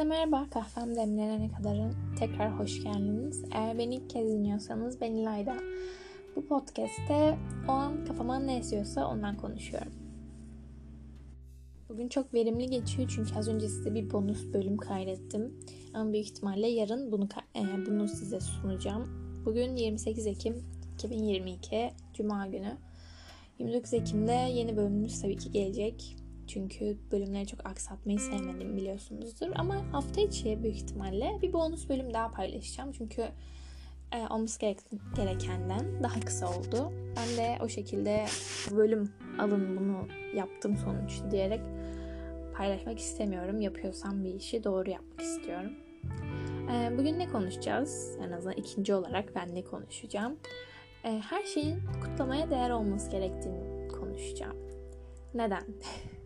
Herkese merhaba. Kahvem demlenene kadar tekrar hoş geldiniz. Eğer beni ilk kez dinliyorsanız ben İlayda. Bu podcast'te o an kafama ne esiyorsa ondan konuşuyorum. Bugün çok verimli geçiyor çünkü az önce size bir bonus bölüm kaydettim. Ama büyük ihtimalle yarın bunu e, bunu size sunacağım. Bugün 28 Ekim 2022 Cuma günü. 29 Ekim'de yeni bölümümüz tabii ki gelecek. Çünkü bölümleri çok aksatmayı sevmedim biliyorsunuzdur. Ama hafta içi büyük ihtimalle bir bonus bölüm daha paylaşacağım. Çünkü e, olması gerekenden daha kısa oldu. Ben de o şekilde bölüm alın bunu yaptım sonuç diyerek paylaşmak istemiyorum. Yapıyorsam bir işi doğru yapmak istiyorum. E, bugün ne konuşacağız? En azından ikinci olarak ben ne konuşacağım? E, her şeyin kutlamaya değer olması gerektiğini konuşacağım. Neden?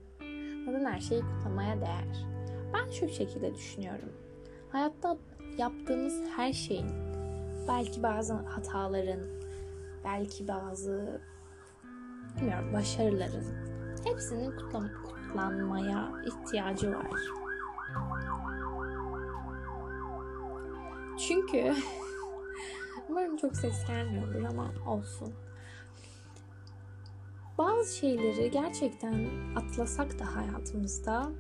Neden her şeyi kutlamaya değer? Ben şu şekilde düşünüyorum. Hayatta yaptığımız her şeyin, belki bazı hataların, belki bazı bilmiyorum başarıların hepsinin kutlam kutlanmaya ihtiyacı var. Çünkü umarım çok ses gelmiyordur ama olsun bazı şeyleri gerçekten atlasak da hayatımızda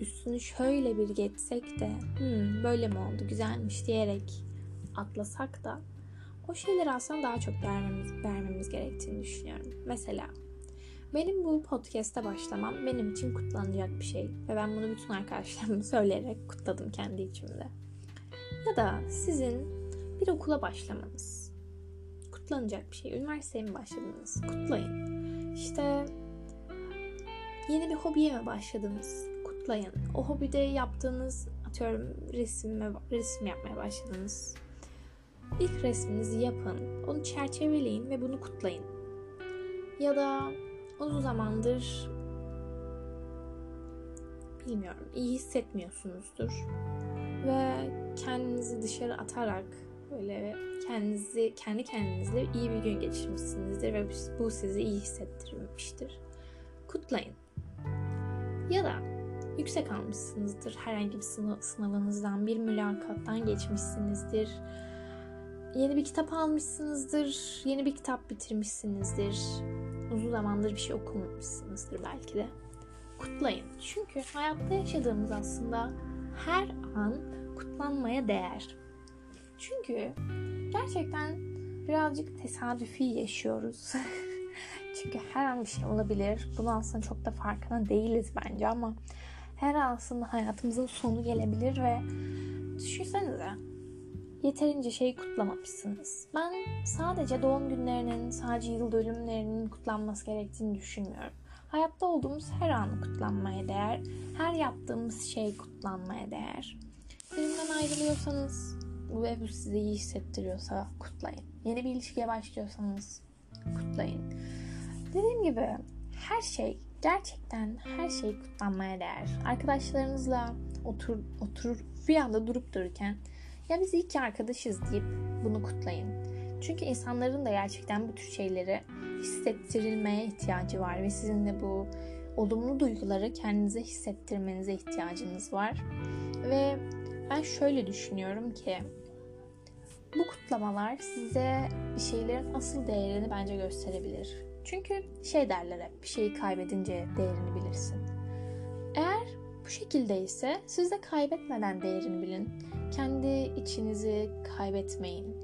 üstünü şöyle bir geçsek de hmm, böyle mi oldu güzelmiş diyerek atlasak da o şeyleri aslında daha çok vermemiz, vermemiz gerektiğini düşünüyorum. Mesela benim bu podcast'e başlamam benim için kutlanacak bir şey ve ben bunu bütün arkadaşlarıma söyleyerek kutladım kendi içimde. Ya da sizin bir okula başlamanız kutlanacak bir şey. Üniversiteye mi başladınız? Kutlayın. İşte yeni bir hobiye mi başladınız? Kutlayın. O hobide yaptığınız atıyorum resim, resim yapmaya başladınız. İlk resminizi yapın. Onu çerçeveleyin ve bunu kutlayın. Ya da uzun zamandır bilmiyorum iyi hissetmiyorsunuzdur ve kendinizi dışarı atarak böyle kendinizi kendi kendinizle iyi bir gün geçirmişsinizdir ve bu sizi iyi hissettirmiştir. Kutlayın. Ya da yüksek almışsınızdır. Herhangi bir sınav, sınavınızdan, bir mülakattan geçmişsinizdir. Yeni bir kitap almışsınızdır. Yeni bir kitap bitirmişsinizdir. Uzun zamandır bir şey okumamışsınızdır belki de. Kutlayın. Çünkü hayatta yaşadığımız aslında her an kutlanmaya değer. Çünkü gerçekten birazcık tesadüfi yaşıyoruz. Çünkü her an bir şey olabilir. Bunu aslında çok da farkında değiliz bence ama her an aslında hayatımızın sonu gelebilir ve düşünsenize yeterince şey kutlamamışsınız. Ben sadece doğum günlerinin, sadece yıl dönümlerinin kutlanması gerektiğini düşünmüyorum. Hayatta olduğumuz her anı kutlanmaya değer. Her yaptığımız şey kutlanmaya değer. Birinden ayrılıyorsanız ve bu sizi iyi hissettiriyorsa kutlayın. Yeni bir ilişkiye başlıyorsanız kutlayın. Dediğim gibi her şey gerçekten her şey kutlanmaya değer. Arkadaşlarınızla otur oturur bir anda durup dururken ya biz iyi ki arkadaşız deyip bunu kutlayın. Çünkü insanların da gerçekten bu tür şeyleri hissettirilmeye ihtiyacı var ve sizin de bu olumlu duyguları kendinize hissettirmenize ihtiyacınız var. Ve ben şöyle düşünüyorum ki bu kutlamalar size bir şeylerin asıl değerini bence gösterebilir. Çünkü şey derler hep bir şeyi kaybedince değerini bilirsin. Eğer bu şekilde ise siz de kaybetmeden değerini bilin. Kendi içinizi kaybetmeyin.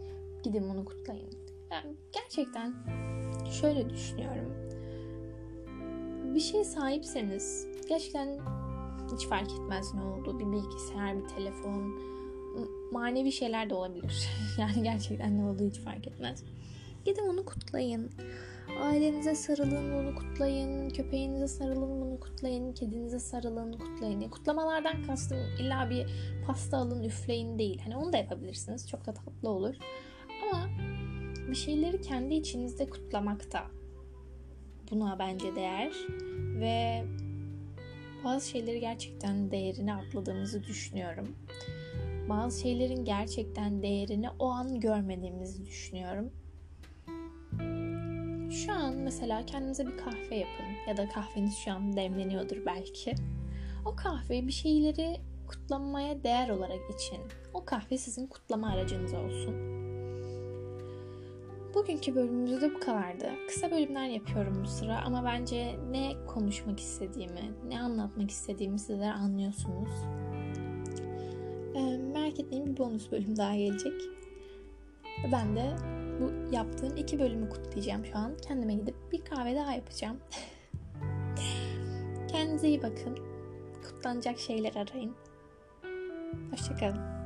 Gidin bunu kutlayın. Yani gerçekten şöyle düşünüyorum. Bir şey sahipseniz gerçekten hiç fark etmez ne oldu. Bir bilgisayar, bir telefon, manevi şeyler de olabilir. yani gerçekten ne olduğu hiç fark etmez. Gidin onu kutlayın. Ailenize sarılın, bunu kutlayın. Köpeğinize sarılın, bunu kutlayın. Kedinize sarılın, kutlayın. Kutlamalardan kastım illa bir pasta alın, üfleyin değil. Hani onu da yapabilirsiniz. Çok da tatlı olur. Ama bir şeyleri kendi içinizde kutlamakta buna bence değer ve bazı şeyleri gerçekten değerini atladığımızı düşünüyorum. Bazı şeylerin gerçekten değerini o an görmediğimizi düşünüyorum. Şu an mesela kendinize bir kahve yapın ya da kahveniz şu an demleniyordur belki. O kahveyi bir şeyleri kutlanmaya değer olarak için. O kahve sizin kutlama aracınız olsun. Bugünkü bölümümüzde bu kadardı. Kısa bölümler yapıyorum bu sıra ama bence ne konuşmak istediğimi, ne anlatmak istediğimi sizler anlıyorsunuz. Ee, merak etmeyin bir bonus bölüm daha gelecek. Ben de bu yaptığım iki bölümü kutlayacağım şu an. Kendime gidip bir kahve daha yapacağım. Kendinize iyi bakın. Kutlanacak şeyler arayın. Hoşçakalın.